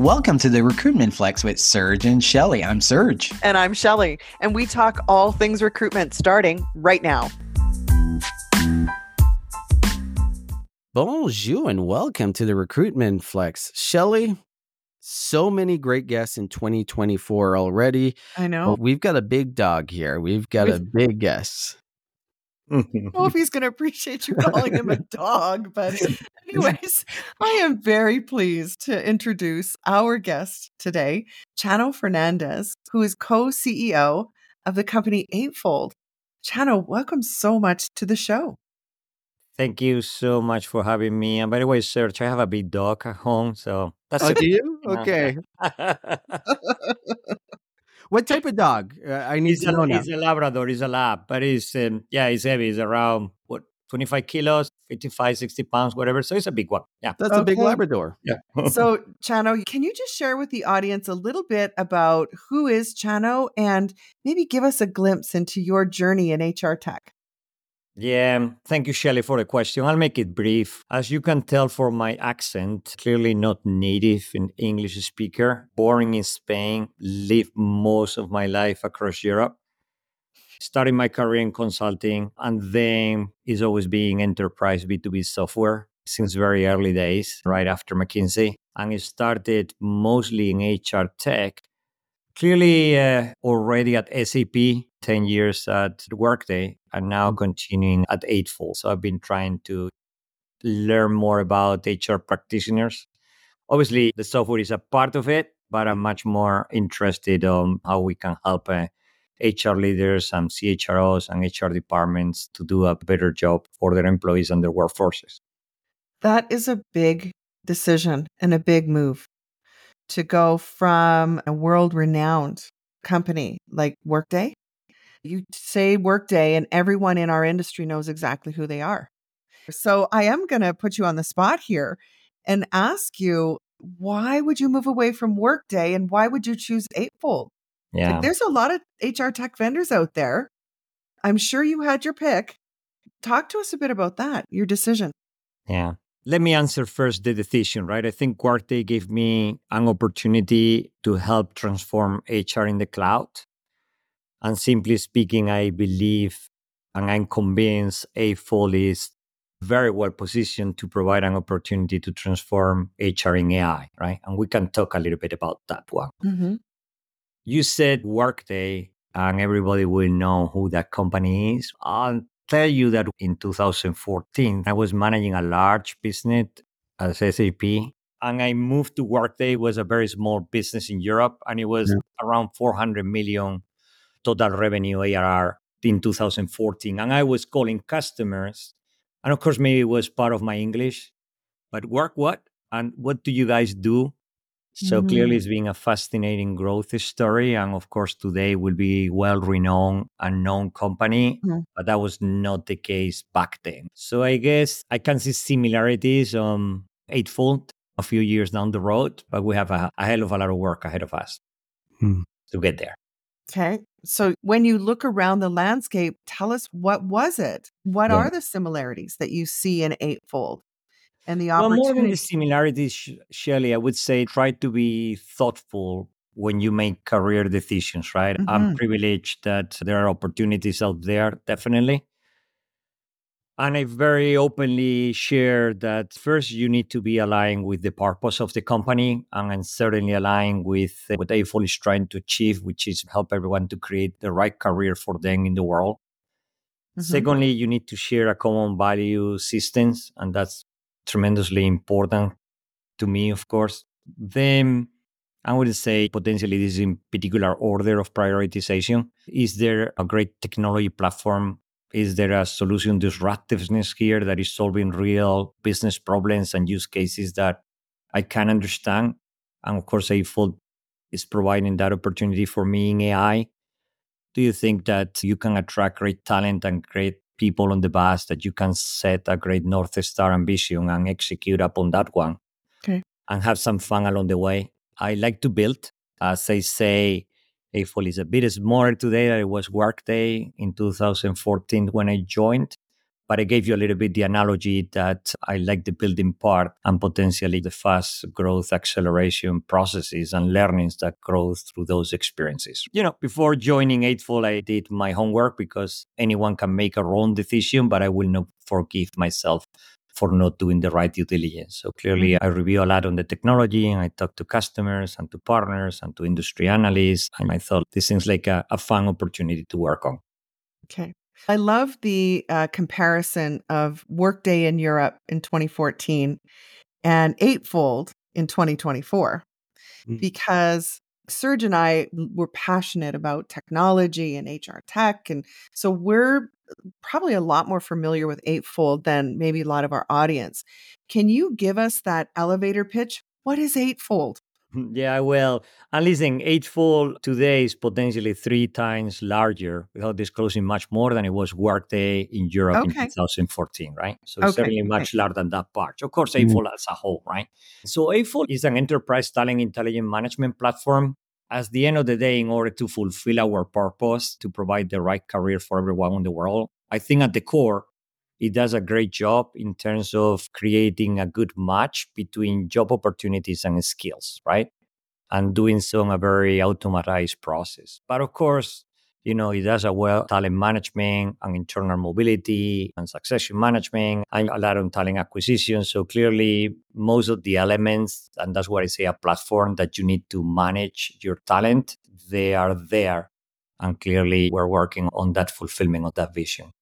Welcome to the Recruitment Flex with Serge and Shelly. I'm Serge. And I'm Shelly. And we talk all things recruitment starting right now. Bonjour and welcome to the Recruitment Flex. Shelly, so many great guests in 2024 already. I know. We've got a big dog here. We've got a big guest. I don't know if he's going to appreciate you calling him a dog, but anyways, I am very pleased to introduce our guest today, Chano Fernandez, who is co-CEO of the company Eightfold. Chano, welcome so much to the show. Thank you so much for having me. And by the way, Serge, I have a big dog at home, so that's. Oh, do you? Okay. What type of dog? Uh, I need he's to a, know now. He's a Labrador. He's a lab, but he's um, yeah, he's heavy. He's around what 25 kilos, 55, 60 pounds, whatever. So it's a big one. Yeah, that's okay. a big Labrador. Yeah. so Chano, can you just share with the audience a little bit about who is Chano and maybe give us a glimpse into your journey in HR tech? Yeah, thank you, Shelly, for the question. I'll make it brief. As you can tell from my accent, clearly not native in English speaker, born in Spain, lived most of my life across Europe. Started my career in consulting and then is always being enterprise B2B software since very early days, right after McKinsey. And it started mostly in HR tech clearly uh, already at SAP, 10 years at Workday, and now continuing at Eightfold. So I've been trying to learn more about HR practitioners. Obviously, the software is a part of it, but I'm much more interested on how we can help uh, HR leaders and CHROs and HR departments to do a better job for their employees and their workforces. That is a big decision and a big move to go from a world renowned company like Workday. You say Workday, and everyone in our industry knows exactly who they are. So I am going to put you on the spot here and ask you why would you move away from Workday and why would you choose Eightfold? Yeah. Like, there's a lot of HR tech vendors out there. I'm sure you had your pick. Talk to us a bit about that, your decision. Yeah let me answer first the decision, right? I think Workday gave me an opportunity to help transform HR in the cloud. And simply speaking, I believe and I'm convinced Eightfold is very well positioned to provide an opportunity to transform HR in AI, right? And we can talk a little bit about that one. Mm-hmm. You said Workday, and everybody will know who that company is. And tell you that in 2014, I was managing a large business as SAP. And I moved to Workday. It was a very small business in Europe, and it was yeah. around 400 million total revenue ARR in 2014. And I was calling customers. And of course, maybe it was part of my English, but work what? And what do you guys do? So mm-hmm. clearly, it's been a fascinating growth story, and of course, today will be well renowned and known company, mm-hmm. but that was not the case back then. So I guess I can see similarities on Eightfold a few years down the road, but we have a, a hell of a lot of work ahead of us mm. to get there. Okay. So when you look around the landscape, tell us what was it? What yeah. are the similarities that you see in Eightfold? And the opportunity. Well, more than the similarities, Shelly, I would say try to be thoughtful when you make career decisions, right? Mm-hmm. I'm privileged that there are opportunities out there, definitely. And I very openly share that first you need to be aligned with the purpose of the company and certainly aligned with what Eightfold is trying to achieve, which is help everyone to create the right career for them in the world. Mm-hmm. Secondly, you need to share a common value systems, and that's tremendously important to me, of course. Then I would say potentially this is in particular order of prioritization. Is there a great technology platform? Is there a solution disruptiveness here that is solving real business problems and use cases that I can understand? And of course, Eightfold is providing that opportunity for me in AI. Do you think that you can attract great talent and great people on the bus that you can set a great North Star ambition and execute upon that one okay. and have some fun along the way. I like to build. As I say, Eightfold is a bit smaller today than it was Workday in 2014 when I joined, but I gave you a little bit the analogy that I like the building part and potentially the fast growth acceleration processes and learnings that grow through those experiences. You know, before joining Eightfold, I did my homework because anyone can make a wrong decision, but I will not forgive myself for not doing the right due diligence. So clearly, I review a lot on the technology and I talk to customers and to partners and to industry analysts. And I thought this seems like a, a fun opportunity to work on. Okay. I love the uh, comparison of Workday in Europe in 2014 and Eightfold in 2024 mm. because Serge and I were passionate about technology and HR tech. And so we're probably a lot more familiar with Eightfold than maybe a lot of our audience. Can you give us that elevator pitch? What is Eightfold? Yeah, well, and listen, Eightfold today is potentially three times larger without disclosing much more than it was Workday in Europe okay. in 2014, right? So it's okay. certainly much okay. larger than that part. Of course, Eightfold mm-hmm. as a whole, right? So Eightfold is an enterprise talent intelligence management platform. At the end of the day, in order to fulfill our purpose to provide the right career for everyone in the world, I think at the core, it does a great job in terms of creating a good match between job opportunities and skills, right? And doing so in a very automatized process. But of course, you know, it does a well talent management and internal mobility and succession management and a lot on talent acquisition. So clearly most of the elements, and that's why I say a platform that you need to manage your talent, they are there. And clearly we're working on that fulfillment of that vision.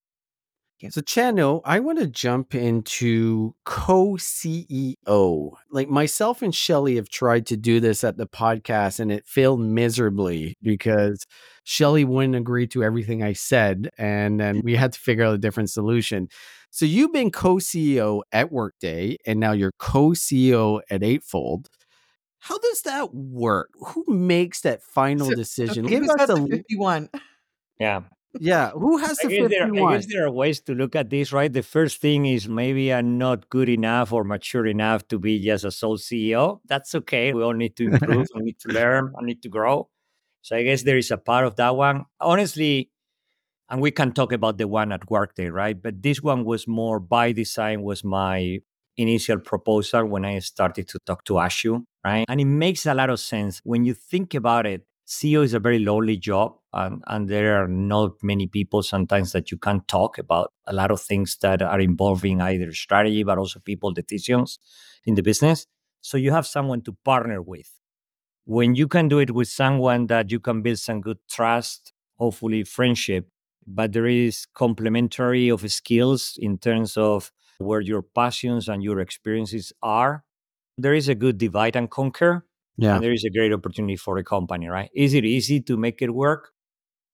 So, Chano, I want to jump into co CEO. Like myself and Shelly have tried to do this at the podcast and it failed miserably because Shelly wouldn't agree to everything I said. And then we had to figure out a different solution. So, you've been co CEO at Workday and now you're co CEO at Eightfold. How does that work? Who makes that final so, decision? Okay, Give us the 51. Yeah yeah, who has the 51? There, I guess there are ways to look at this, right? The first thing is maybe I'm not good enough or mature enough to be just a sole CEO. That's okay. We all need to improve. we need to learn. I need to grow. So I guess there is a part of that one. Honestly, and we can talk about the one at Workday, right? But this one was more by design, was my initial proposal when I started to talk to Ashu, right? And it makes a lot of sense when you think about it. CEO is a very lonely job and, and there are not many people sometimes that you can talk about a lot of things that are involving either strategy but also people decisions in the business. So you have someone to partner with. When you can do it with someone that you can build some good trust hopefully friendship but there is complementary of skills in terms of where your passions and your experiences are there is a good divide and conquer yeah. And there is a great opportunity for the company, right? Is it easy to make it work?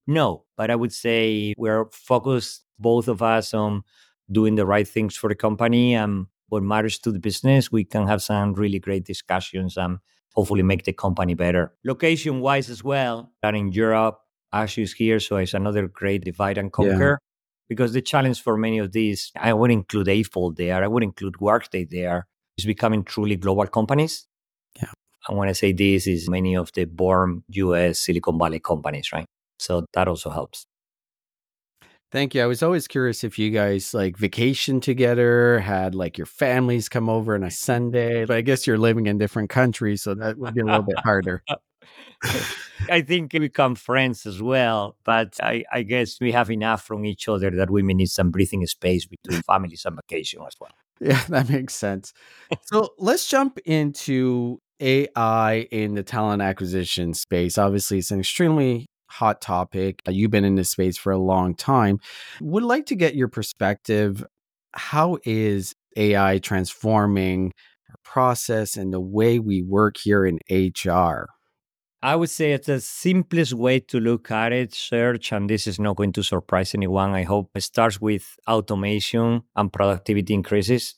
No, but I would say we're focused, both of us, on doing the right things for the company and what matters to the business. We can have some really great discussions and hopefully make the company better. Location wise as well, and in Europe, Ashu is here, so it's another great divide and conquer. Yeah. Because the challenge for many of these, I would include Eightfold there, I would include Workday there, is becoming truly global companies. And when I say this, is many of the born US Silicon Valley companies, right? So that also helps. Thank you. I was always curious if you guys like vacation together, had like your families come over on a Sunday. But I guess you're living in different countries, so that would be a little bit harder. I think we become friends as well, but I, I, guess we have enough from each other that we may need some breathing space between families and vacation as well. Yeah, that makes sense. so let's jump into AI in the talent acquisition space. Obviously, it's an extremely hot topic. Uh, you've been in this space for a long time. Would like to get your perspective. How is AI transforming our process and the way we work here in HR? I would say it's the simplest way to look at it, Serge, and this is not going to surprise anyone. I hope it starts with automation and productivity increases,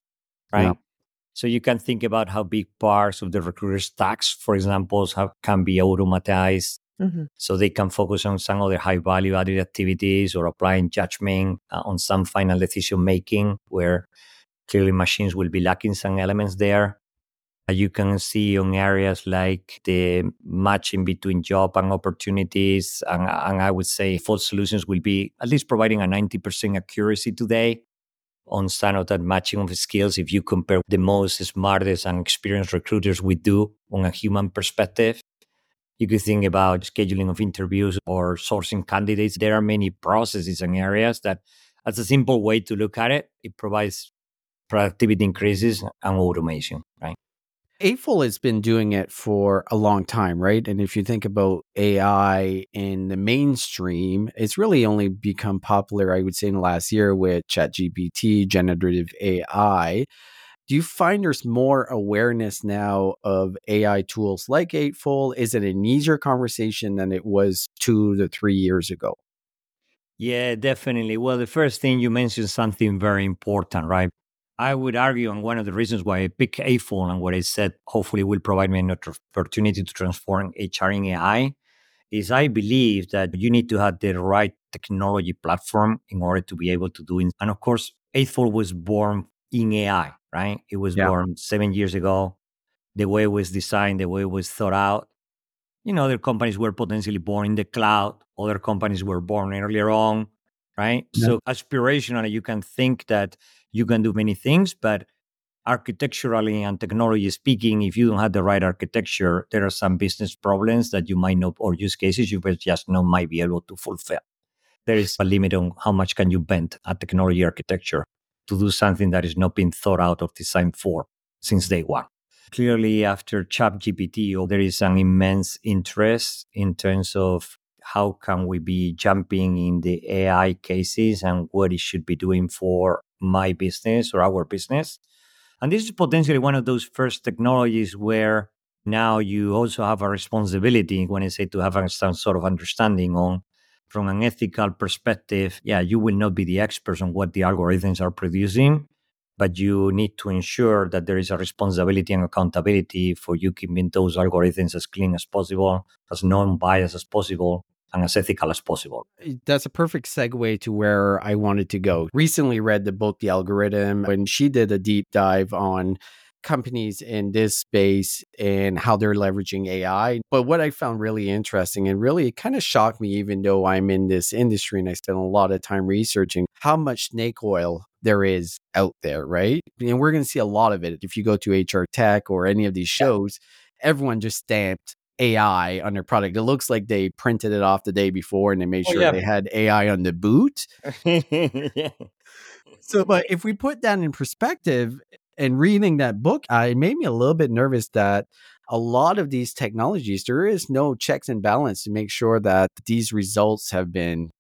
right? Yeah. So you can think about how big parts of the recruiter's tax, for example, have, can be automatized Mm-hmm. So they can focus on some other high value added activities or applying judgment uh, on some final decision making where clearly machines will be lacking some elements there. Uh, you can see on areas like the matching between job and opportunities. And, and I would say full solutions will be at least providing a 90% accuracy today. On some of that matching of skills if you compare the most smartest and experienced recruiters we do on a human perspective. You could think about scheduling of interviews or sourcing candidates. There are many processes and areas that, as a simple way to look at it, it provides productivity increases and automation, right? Eightfold has been doing it for a long time, right? And if you think about AI in the mainstream, it's really only become popular, I would say, in the last year with ChatGPT, generative AI. Do you find there's more awareness now of AI tools like Eightfold? Is it an easier conversation than it was two to three years ago? Yeah, definitely. Well, the first thing you mentioned something very important, right? I would argue, and one of the reasons why I picked Eightfold and what I said hopefully will provide me an opportunity to transform HR in AI is I believe that you need to have the right technology platform in order to be able to do it. And of course, Eightfold was born in AI, right? It was yeah. born seven years ago. The way it was designed, the way it was thought out. You know, other companies were potentially born in the cloud. Other companies were born earlier on, right? Yeah. So aspirationally, you can think that you can do many things, but architecturally and technology speaking, if you don't have the right architecture, there are some business problems that you might not, or use cases you just not might be able to fulfill. There is a limit on how much can you bend a technology architecture to do something that is not being thought out or designed for since day one. Clearly, after ChatGPT, there is an immense interest in terms of how can we be jumping in the AI cases and what it should be doing for my business or our business. And this is potentially one of those first technologies where now you also have a responsibility when I say to have some sort of understanding on from an ethical perspective. Yeah, you will not be the experts on what the algorithms are producing, but you need to ensure that there is a responsibility and accountability for you keeping those algorithms as clean as possible, as non-biased as possible, and as ethical as possible. Eh, that's a perfect segue to where I wanted to go. Recently read the book The Algorithm when she did a deep dive on companies in this space and how they're leveraging AI. But what I found really interesting and really kind of shocked me, even though I'm in this industry and I spend a lot of time researching how much snake oil there is out there, right? And we're going to see a lot of it. If you go to HR Tech or any of these shows, everyone just stamped AI on their product. It looks like they printed it off the day before and they made oh, sure oh, yeah. they had AI on the boot. yeah. So, but if we put that in perspective and reading that book, uh, it made me a little bit nervous that a lot of these technologies, there is no checks and balance to make sure that these results have been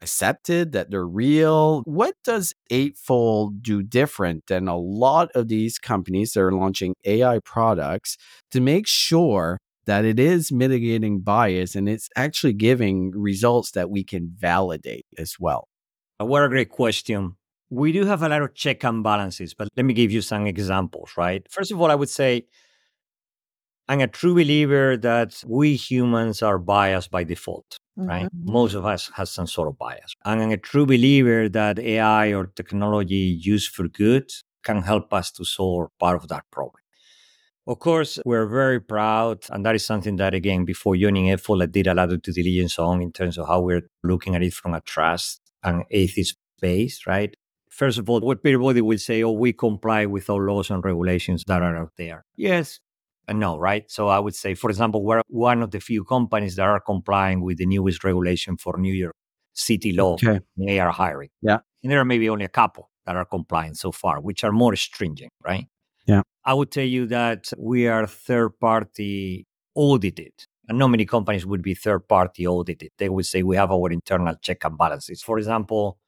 accepted, that they're real. What does Eightfold do different than a lot of these companies that are launching AI products to make sure that it is mitigating bias and it's actually giving results that we can validate as well? Uh, what a great question. We do have a lot of check and balances, but let me give you some examples, right? First of all, I would say I'm a true believer that we humans are biased by default, right? Mm-hmm. Most of us has some sort of bias. And I'm a true believer that AI or technology used for good can help us to solve part of that problem. Of course, we're very proud, and that is something that, again, before joining Eightfold, I did a lot of due diligence on in terms of how we're looking at it from a trust and ethics base, right? First of all, what everybody will say, oh, we comply with all laws and regulations that are out there. Yes and no, right? So I would say, for example, we're one of the few companies that are complying with the newest regulation for New York City law okay. in AR hiring. Yeah. And there are maybe only a couple that are compliant so far, which are more stringent, right? I would tell you that we are third party audited. And not many companies would be third party audited. They would say we have our internal check and balances. For example,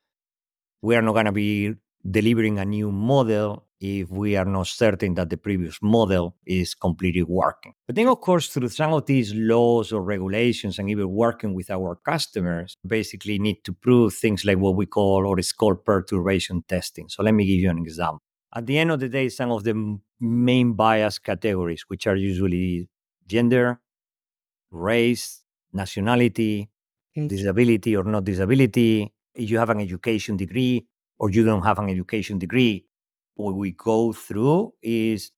we are not going to be delivering a new model if we are not certain that the previous model is completely working. But then, of course, through some of these laws or regulations and even working with our customers, basically need to prove things like what we call or is called perturbation testing. So let me give you an example at the end of the day, some of the main bias categories, which are usually gender, race, nationality, disability or not disability, if you have an education degree or you don't have an education degree, what we go through is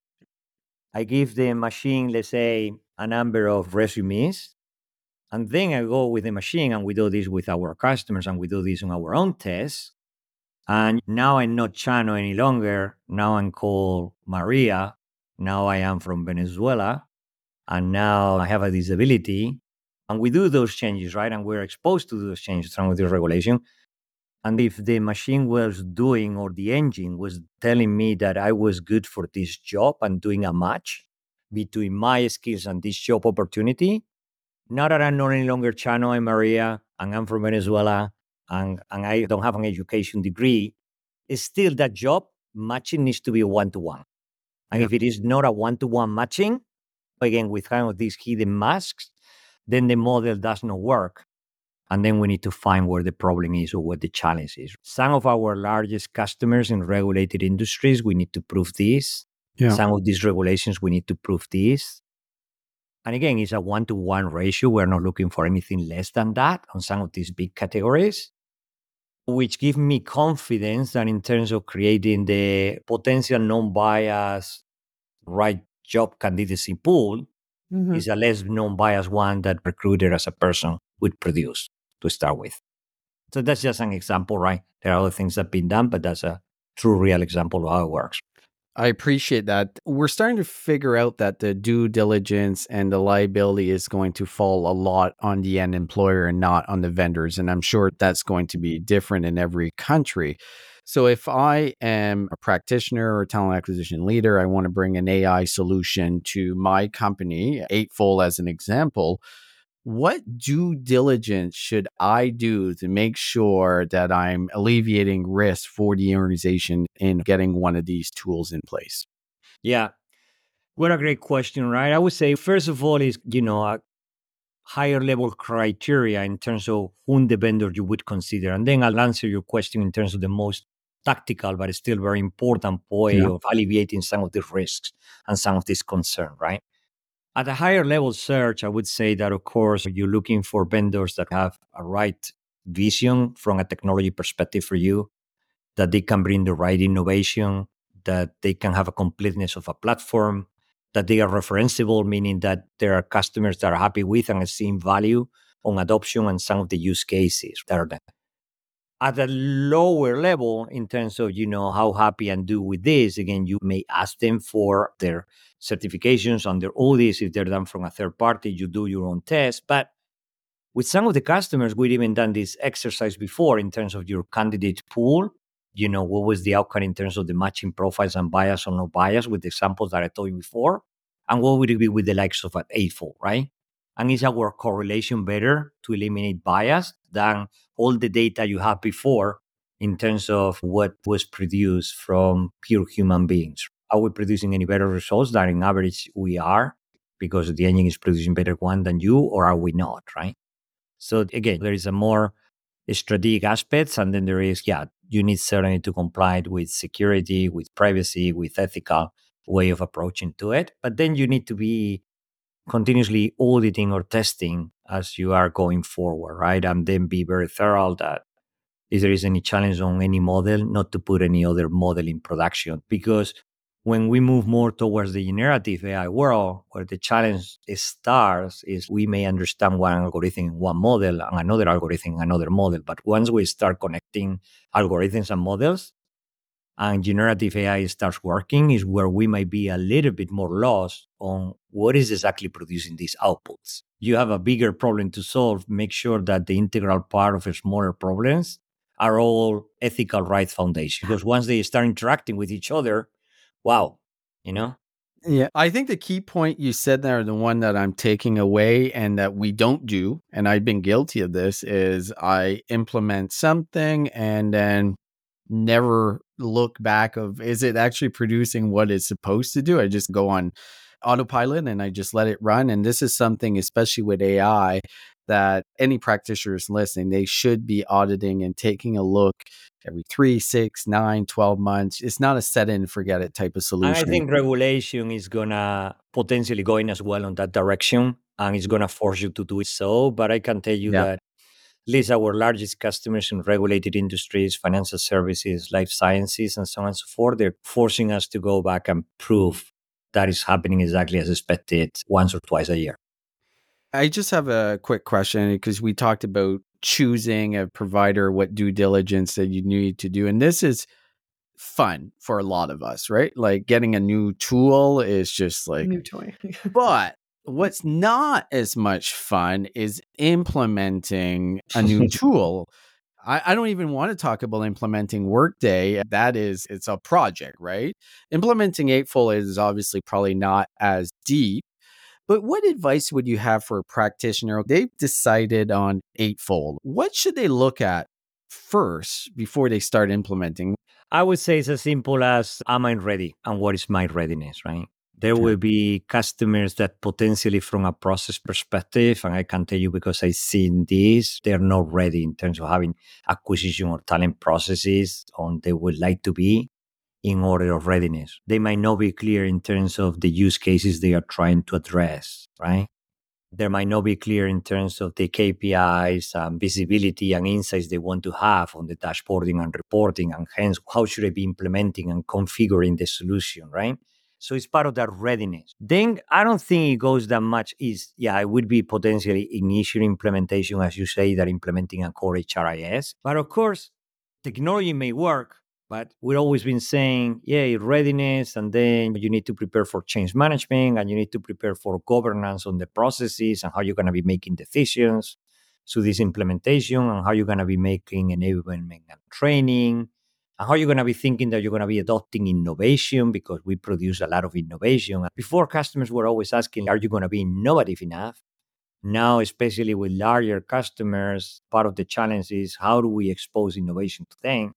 I give the machine, let's say, a number of resumes, and then I go with the machine and we do this with our customers and we do this on our own tests And now I'm not Chano any longer. Now I'm called Maria. Now I am from Venezuela. And now I have a disability. And we do those changes, right? And we're exposed to those changes with this regulation. And if the machine was doing or the engine was telling me that I was good for this job and doing a match between my skills and this job opportunity, now that I'm not any longer Chano and Maria, and I'm from Venezuela, and, and I don't have an education degree, it's still that job matching needs to be one to one. And yeah. if it is not a one to one matching, again, with kind of these hidden masks, then the model does not work. And then we need to find where the problem is or what the challenge is. Some of our largest customers in regulated industries, we need to prove this. Yeah. Some of these regulations, we need to prove this. And again, it's a one to one ratio. We're not looking for anything less than that on some of these big categories, which give me confidence that in terms of creating the potential non bias right job candidacy pool, mm-hmm. is a less non biased one that recruiter as a person would produce to start with. So that's just an example, right? There are other things that have been done, but that's a true real example of how it works. I appreciate that. We're starting to figure out that the due diligence and the liability is going to fall a lot on the end employer and not on the vendors. And I'm sure that's going to be different in every country. So if I am a practitioner or talent acquisition leader, I want to bring an AI solution to my company, Eightfold as an example what due diligence should I do to make sure that I'm alleviating risk for the organization in getting one of these tools in place? Yeah. What a great question, right? I would say, first of all, is, you know, a higher level criteria in terms of whom the vendor you would consider. And then I'll answer your question in terms of the most tactical, but still very important way yeah. of alleviating some of the risks and some of this concern, right? At a higher level Serge, I would say that, of course, you're looking for vendors that have a right vision from a technology perspective for you, that they can bring the right innovation, that they can have a completeness of a platform, that they are referenceable, meaning that there are customers that are happy with and seeing value on adoption and some of the use cases that are there. At a lower level in terms of you know how happy and do with this again you may ask them for their certifications on their audits if they're done from a third party you do your own test. But with some of the customers we've even done this exercise before in terms of your candidate pool. You know what was the outcome in terms of the matching profiles and bias or no bias with the examples that i told you before and what would it be with the likes of an eightfold right? And is our correlation better to eliminate bias than all the data you have before in terms of what was produced from pure human beings? Are we producing any better results than in average we are because the engine is producing better one than you, or are we not, right? So again, there is a more strategic aspects, and then there is, yeah, you need certainly to comply with security, with privacy, with ethical way of approaching to it. But then you need to be continuously auditing or testing as you are going forward, right? And then be very thorough that if there is any challenge on any model, not to put any other model in production. Because when we move more towards the generative AI world, where the challenge starts is we may understand one algorithm in one model and another algorithm in another model. But once we start connecting algorithms and models, and generative AI starts working is where we might be a little bit more lost on what is exactly producing these outputs. You have a bigger problem to solve, make sure that the integral part of smaller problems are all ethical right foundation. Because once they start interacting with each other, wow, you know? Yeah, I think the key point you said there, the one that I'm taking away and that we don't do, and I've been guilty of this, is I implement something and then never look back of is it actually producing what it's supposed to do? I just go on autopilot and I just let it run. And this is something, especially with AI, that any practitioners listening, they should be auditing and taking a look every three, six, nine, 12 months. It's not a set and forget it type of solution. I think regulation is gonna potentially going as well on that direction and it's gonna force you to do it so. But I can tell you yeah. that at least our largest customers in regulated industries, financial services, life sciences, and so on and so forth, they're forcing us to go back and prove that is happening exactly as expected once or twice a year. I just have a quick question because we talked about choosing a provider, what due diligence that you need to do. And this is fun for a lot of us, right? Like getting a new tool is just like New toy. but what's not as much fun is implementing a new tool. I, I don't even want to talk about implementing Workday. That is, it's a project, right? Implementing Eightfold is obviously probably not as deep. But what advice would you have for a practitioner? They've decided on Eightfold. What should they look at first before they start implementing? I would say it's as simple as am I ready and what is my readiness, right? There will be customers that potentially, from a process perspective, and I can tell you because I've seen this, they're not ready in terms of having acquisition or talent processes on they would like to be in order of readiness. They might not be clear in terms of the use cases they are trying to address, right? There might not be clear in terms of the KPIs and visibility and insights they want to have on the dashboarding and reporting, and hence how should I be implementing and configuring the solution, right? So it's part of that readiness. Then I don't think it goes that much. Is yeah, it would be potentially initial implementation, as you say, that implementing a core HRIS. But of course, technology may work, but we've always been saying, yeah, readiness, and then you need to prepare for change management, and you need to prepare for governance on the processes and how you're going to be making decisions. So this implementation and how you're going to be making enablement and training, and how you're going to be thinking that you're going to be adopting innovation because we produce a lot of innovation. Before, customers were always asking, are you going to be innovative enough? Now, especially with larger customers, part of the challenge is how do we expose innovation to them?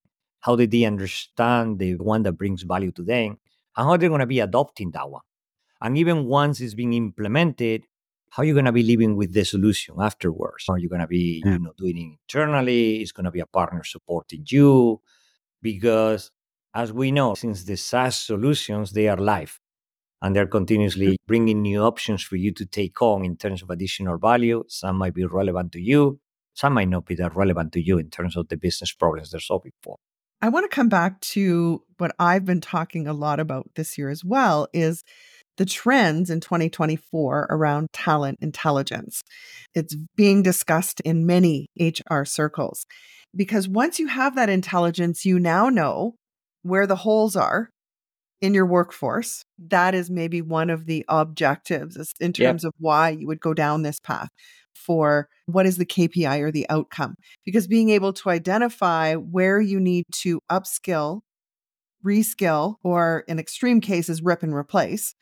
How did they understand the one that brings value to them? And how they're going to be adopting that one? And even once it's being implemented, how are you going to be living with the solution afterwards? Are you going to be, Yeah. you know, doing it internally? Is going to be a partner supporting you? Because as we know, since the SaaS solutions, they are live and they're continuously bringing new options for you to take on in terms of additional value. Some might be relevant to you. Some might not be that relevant to you in terms of the business problems they're solving for. I want to come back to what I've been talking a lot about this year as well is the trends in 2024 around talent intelligence. It's being discussed in many HR circles because once you have that intelligence, you now know where the holes are in your workforce. That is maybe one of the objectives in terms of why you would go down this path for what is the KPI or the outcome. Because being able to identify where you need to upskill, reskill, or in extreme cases, rip and replace,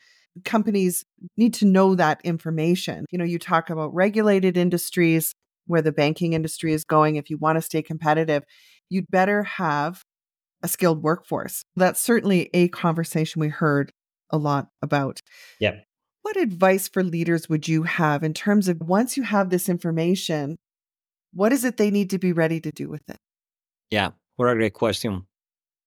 companies need to know that information. You know, you talk about regulated industries where the banking industry is going. If you want to stay competitive, you'd better have a skilled workforce. That's certainly a conversation we heard a lot about. Yeah. What advice for leaders would you have in terms of once you have this information, what is it they need to be ready to do with it? Yeah, what a great question.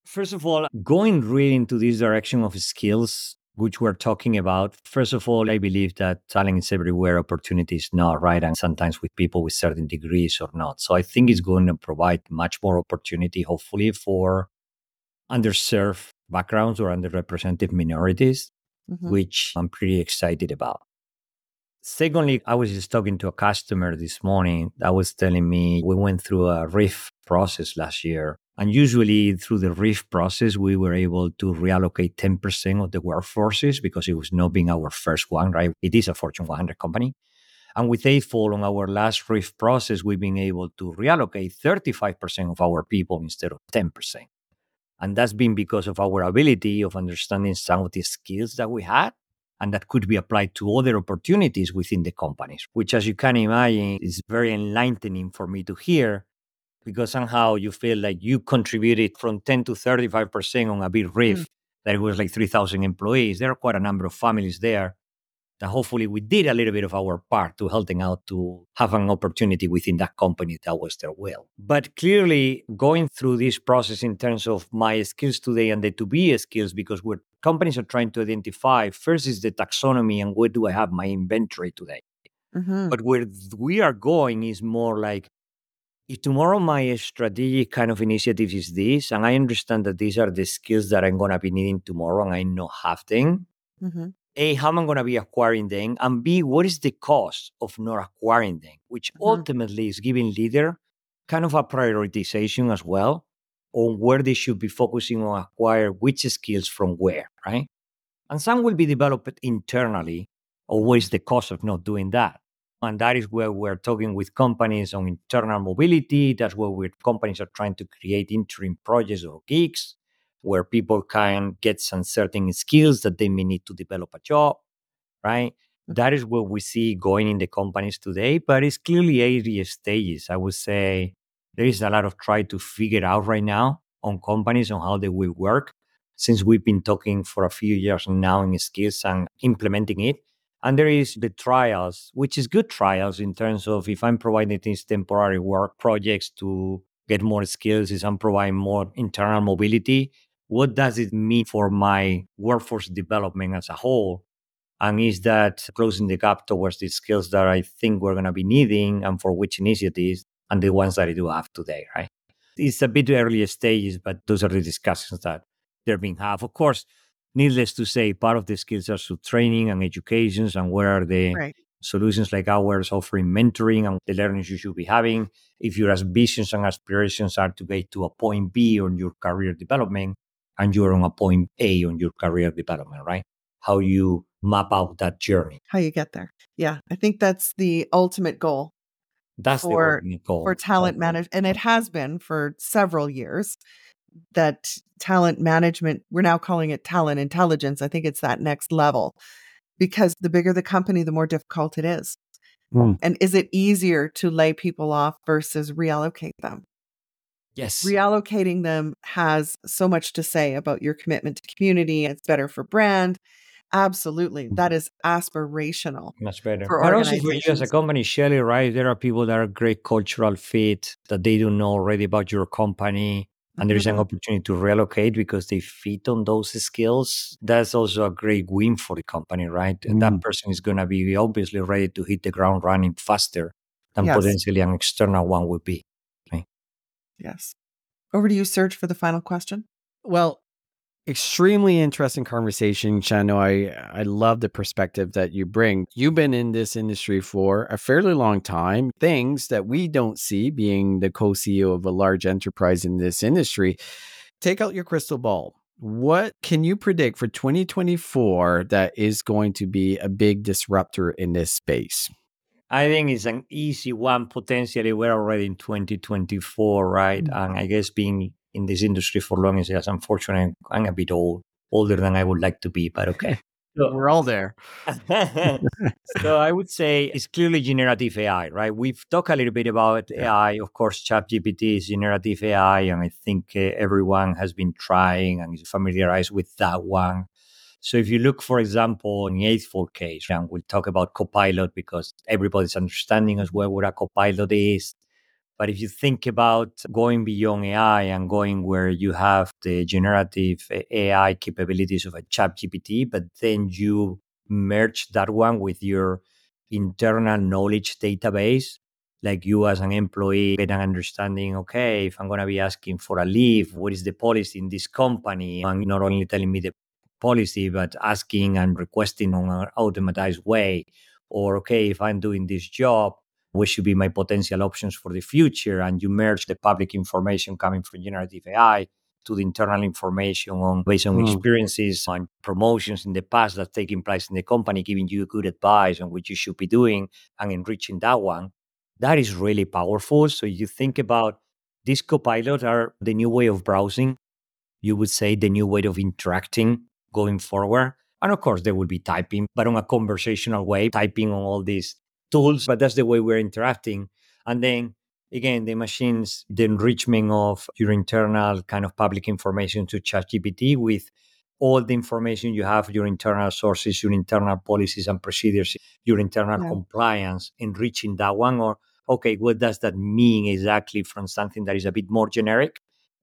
First of all, going really into this direction of skills, which we're talking about, first of all, I believe that talent is everywhere, opportunity is not, right? And sometimes with people with certain degrees or not. So I think it's going to provide much more opportunity, hopefully, for underserved backgrounds or underrepresented minorities Mhm. which I'm pretty excited about. Secondly, I was just talking to a customer this morning that was telling me we went through a RIF process last year. And usually through the RIF process, we were able to reallocate 10% of the workforces because it was not being our first one, right? It is a Fortune 100 company. And with Eightfold on our last RIF process, we've been able to reallocate 35% of our people instead of 10%. And that's been because of our ability of understanding some of the skills that we had and that could be applied to other opportunities within the companies, which, as you can imagine, is very enlightening for me to hear because somehow you feel like you contributed from 10 to 35% on a big hmm. RIF that was like 3,000 employees. There are quite a number of families there that hopefully we did a little bit of our part to help them out to have an opportunity within that company that was their will. But clearly, going through this process in terms of my skills today and the to be skills, because what companies are trying to identify first is the taxonomy and where do I have my inventory today. Mhm. But where we are going is more like if tomorrow my strategic kind of initiative is this, and I understand that these are the skills that I'm going to be needing tomorrow and I know have them, Mhm. A, how am I going to be acquiring them? And B, what is the cost of not acquiring them? Which Mhm. ultimately is giving leader kind of a prioritization as well on where they should be focusing on acquire which skills from where, right? And some will be developed internally, or what is the cost of not doing that? And that is where we're talking with companies on internal mobility. That's where we're, companies are trying to create interim projects or gigs where people can get some certain skills that they may need to develop a job, right? Mm-hmm. That is what we see going in the companies today, but it's clearly early stages. I would say there is a lot of try to figure out right now on companies on how they will work since we've been talking for a few years now in skills and implementing it. And there is the trials, which is good trials in terms of if I'm providing these temporary work projects to get more skills, is I'm providing more internal mobility. What does it mean for my workforce development as a whole? And is that closing the gap towards the skills that I think we're going to be needing and for which initiatives and the ones that I do have today, right? It's a bit early stages, but those are the discussions that they're being have. Of course, needless to say, part of the skills are through training and educations and where are the Right. solutions like ours offering mentoring and the learnings you should be having. If your ambitions and aspirations are to get to a point B on your career development and you're on a point A on your career development, right? How you map out that journey. How you get there. Yeah. I think that's the ultimate goal That's For- the ultimate goal. for talent management. And it has been for several years that talent management, we're now calling it talent intelligence. I think it's that next level because the bigger the company, the more difficult it is. Hmm. And is it easier to lay people off versus reallocate them? Yes. Reallocating them has so much to say about your commitment to community. It's better for brand. Absolutely. That is aspirational. Much better. for but also for you as a company, Shelly, right? There are people that are great cultural fit that they don't know already about your company. And there is an opportunity to relocate because they fit on those skills. That's also a great win for the company, right? And That Mm. person is going to be obviously ready to hit the ground running faster than Yes. potentially an external one would be. Yes. Over to you, Serge, for the final question. Well, extremely interesting conversation, Chano. I I love the perspective that you bring. You've been in this industry for a fairly long time. Things that we don't see, being the co-CEO of a large enterprise in this industry. Take out your crystal ball. What can you predict for 2024 that is going to be a big disruptor in this space? I think it's an easy one. Potentially, we're already in 2024, right? Mm. And I guess being in this industry for long is just unfortunate. I'm a bit old, older than I would like to be, but okay. So- We're all there. so I would say it's clearly generative AI, right? We've talked a little bit about AI. Of course, ChatGPT is generative AI, and I think uh, everyone has been trying and is familiarized with that one. So if you look, for example, in the Eightfold case, and we'll talk about Copilot because everybody's understanding as well what a Copilot is. But if you think about going beyond AI and going where you have the generative AI capabilities of a chat GPT, but then you merge that one with your internal knowledge database, like you as an employee get an understanding, okay, if I'm going to be asking for a leave, what is the policy in this company? And not only telling me the policy, but asking and requesting on an automatized way. Or, okay, if I'm doing this job, what should be my potential options for the future? And you merge the public information coming from generative AI to the internal information on based on Hmm. experiences and promotions in the past that's taking place in the company, giving you good advice on what you should be doing and enriching that one. That is really powerful. So you think about these copilots are the new way of browsing. You would say the new way of interacting going forward. And of course, there will be typing, but on a conversational way, typing on all these tools. But that's the way we're interacting. And then again, the machines, the enrichment of your internal kind of public information to ChatGPT with all the information you have, your internal sources, your internal policies and procedures, your internal Yeah. compliance, enriching that one. Or, okay, what does that mean exactly from something that is a bit more generic,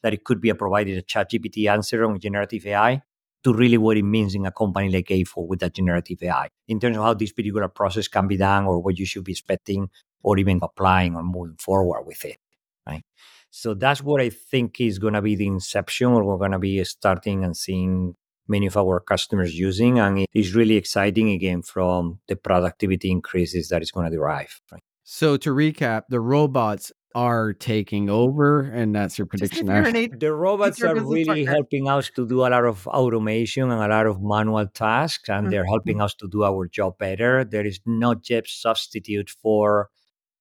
that it could be a provided a ChatGPT answer on generative AI? To really what it means in a company like Eightfold with that generative AI in terms of how this particular process can be done or what you should be expecting or even applying or moving forward with it. Right. So that's what I think is going to be the inception or we're going to be starting and seeing many of our customers using. And it is really exciting again from the productivity increases that it's going to derive. Right? So to recap, the robots are taking over, and that's your prediction. you're Ash? an eight- The robots are really partner. helping us to do a lot of automation and a lot of manual tasks, and they're mm-hmm. helping us to do our job better. There is not yet substitute for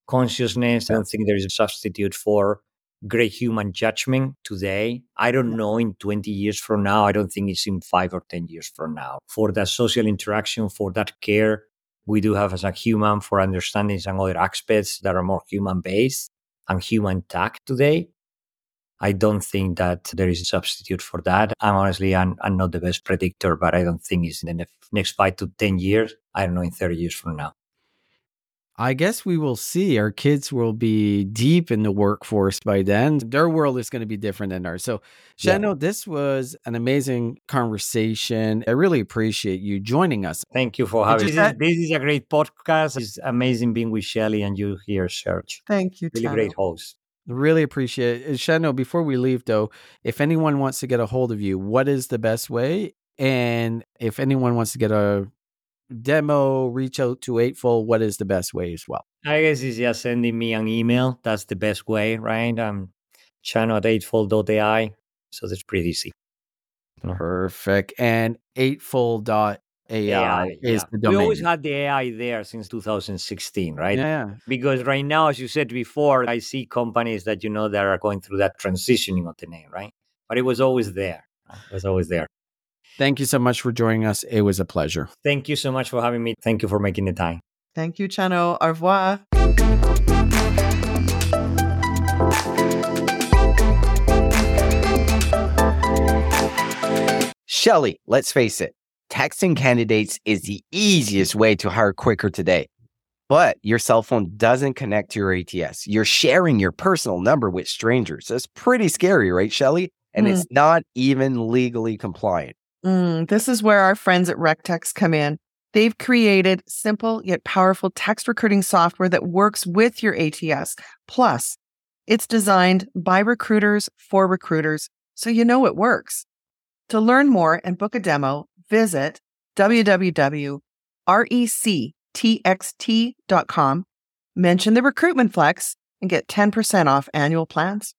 consciousness. I don't think there is a substitute for great human judgment today. I don't know in 20 years from now. I don't think it's in five or 10 years from now. For that social interaction, for that care we do have as a human, for understanding some other aspects that are more human based and human tech today. I don't think that there is a substitute for that. I'm honestly, I'm, I'm not the best predictor, but I don't think it's in the next five to 10 years. I don't know, in 30 years from now. I guess we will see. Our kids will be deep in the workforce by then. Their world is going to be different than ours. So, Yeah. This was an amazing conversation. I really appreciate you joining us. Thank you for having you this. Is, this is a great podcast. It's amazing being with Shelly and you here, Serge. Thank you, Really Chano. great host. Really appreciate it. Chano, before we leave, though, if anyone wants to get a hold of you, what is the best way? And if anyone wants to get a demo, reach out to Eightfold, what is the best way as well? I guess it's just sending me an email. That's the best way, right? Um, I'm chano at eightfold.ai. So that's pretty easy. Perfect. And eightfold.ai AI, is yeah. the domain. We always had the AI there since 2016, right? yeah. Because right now, as you said before, I see companies that you know that are going through that transitioning of the name, right? But it was always there. It was always there. Thank you so much for joining us. It was a pleasure. Thank you so much for having me. Thank you for making the time. Thank you, Chano. Au revoir. Shelly, let's face it, texting candidates is the easiest way to hire quicker today. But your cell phone doesn't connect to your ATS. You're sharing your personal number with strangers. That's pretty scary, right, Shelly? And Mm. it's not even legally compliant. Mm, this is where our friends at Rectex come in. They've created simple yet powerful text recruiting software that works with your ATS. Plus, it's designed by recruiters for recruiters, so you know it works. To learn more and book a demo, visit www.rectxt.com, mention the recruitment flex, and get 10% off annual plans.